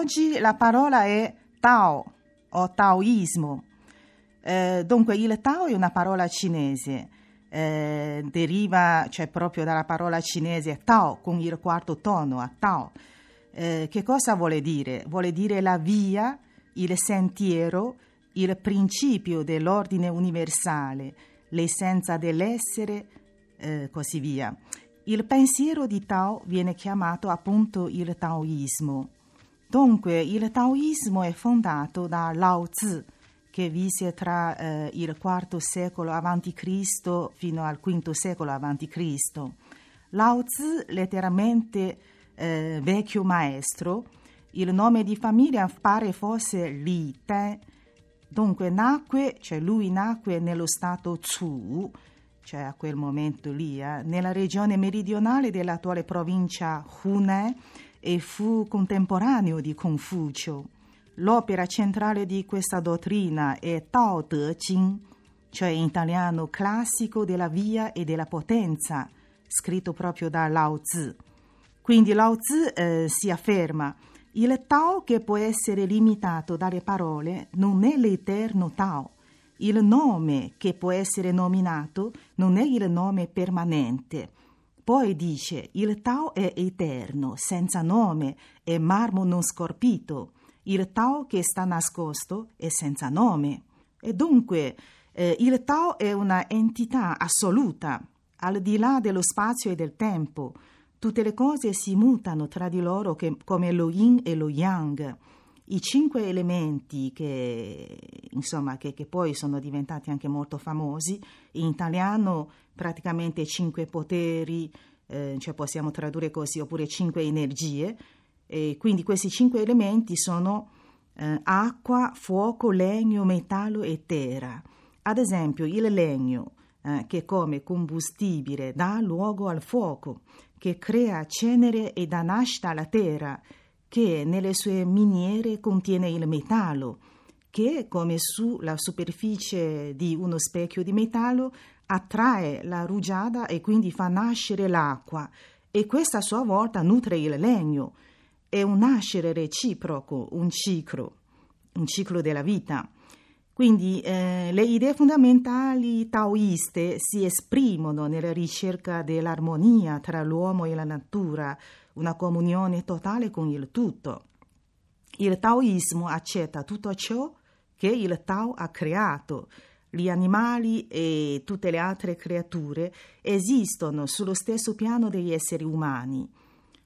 oggi la parola è Tao o Taoismo. Eh, dunque il Tao è una parola cinese, eh, deriva cioè, proprio dalla parola cinese Tao con il quarto tono, a Tao. Eh, che cosa vuole dire? Vuole dire la via, il sentiero, il principio dell'ordine universale, l'essenza dell'essere, eh, così via. Il pensiero di Tao viene chiamato appunto il Taoismo. Dunque, il Taoismo è fondato da Lao Tzu, che visse tra eh, il IV secolo a.C. fino al V secolo a.C. Lao Tzu, letteralmente eh, vecchio maestro, il nome di famiglia pare fosse Li Te, dunque nacque, cioè lui nacque nello stato Tzu, cioè a quel momento lì, eh, nella regione meridionale dell'attuale provincia Hunan e fu contemporaneo di Confucio. L'opera centrale di questa dottrina è Tao Te Ching, cioè in italiano classico della via e della potenza, scritto proprio da Lao Tzu. Quindi Lao Tzu eh, si afferma il Tao che può essere limitato dalle parole non è l'eterno Tao. Il nome che può essere nominato non è il nome permanente. Poi dice il Tao è eterno, senza nome, è marmo non scorpito il Tao che sta nascosto è senza nome. E dunque eh, il Tao è una entità assoluta, al di là dello spazio e del tempo. Tutte le cose si mutano tra di loro che, come lo yin e lo yang. I cinque elementi che, insomma, che, che poi sono diventati anche molto famosi, in italiano praticamente cinque poteri, eh, cioè possiamo tradurre così, oppure cinque energie, e quindi questi cinque elementi sono eh, acqua, fuoco, legno, metallo e terra. Ad esempio il legno, eh, che come combustibile dà luogo al fuoco, che crea cenere e dà nascita alla terra, che nelle sue miniere contiene il metallo, che come sulla superficie di uno specchio di metallo attrae la rugiada e quindi fa nascere l'acqua e questa a sua volta nutre il legno è un nascere reciproco, un ciclo, un ciclo della vita. Quindi eh, le idee fondamentali taoiste si esprimono nella ricerca dell'armonia tra l'uomo e la natura, una comunione totale con il tutto. Il taoismo accetta tutto ciò che il Tao ha creato. Gli animali e tutte le altre creature esistono sullo stesso piano degli esseri umani.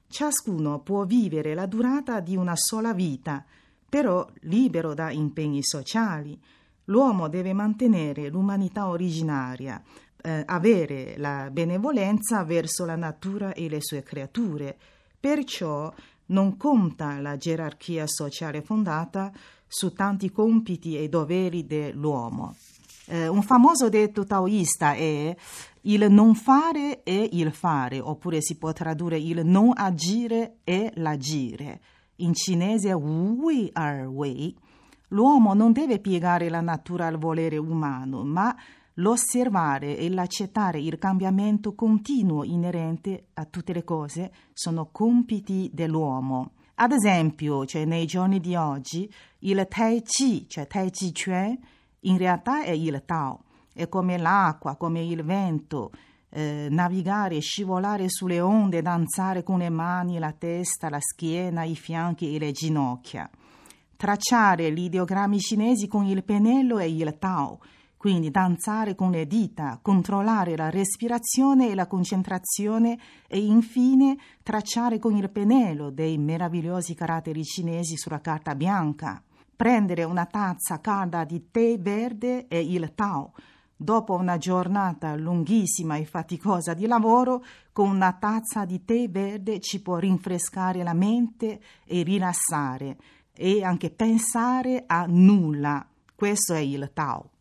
Ciascuno può vivere la durata di una sola vita, però libero da impegni sociali. L'uomo deve mantenere l'umanità originaria, eh, avere la benevolenza verso la natura e le sue creature. Perciò non conta la gerarchia sociale fondata su tanti compiti e doveri dell'uomo. Eh, un famoso detto taoista è il non fare è il fare, oppure si può tradurre il non agire è l'agire. In cinese wei er wei. L'uomo non deve piegare la natura al volere umano, ma l'osservare e l'accettare il cambiamento continuo inerente a tutte le cose sono compiti dell'uomo. Ad esempio, cioè nei giorni di oggi, il Tai Chi, cioè Tai Chi Chuan, in realtà è il Tao, è come l'acqua, come il vento, eh, navigare, scivolare sulle onde, danzare con le mani, la testa, la schiena, i fianchi e le ginocchia. Tracciare gli ideogrammi cinesi con il pennello è il Tao, quindi danzare con le dita, controllare la respirazione e la concentrazione e infine tracciare con il pennello dei meravigliosi caratteri cinesi sulla carta bianca prendere una tazza calda di tè verde e il Tao. Dopo una giornata lunghissima e faticosa di lavoro, con una tazza di tè verde ci può rinfrescare la mente e rilassare e anche pensare a nulla. Questo è il Tao.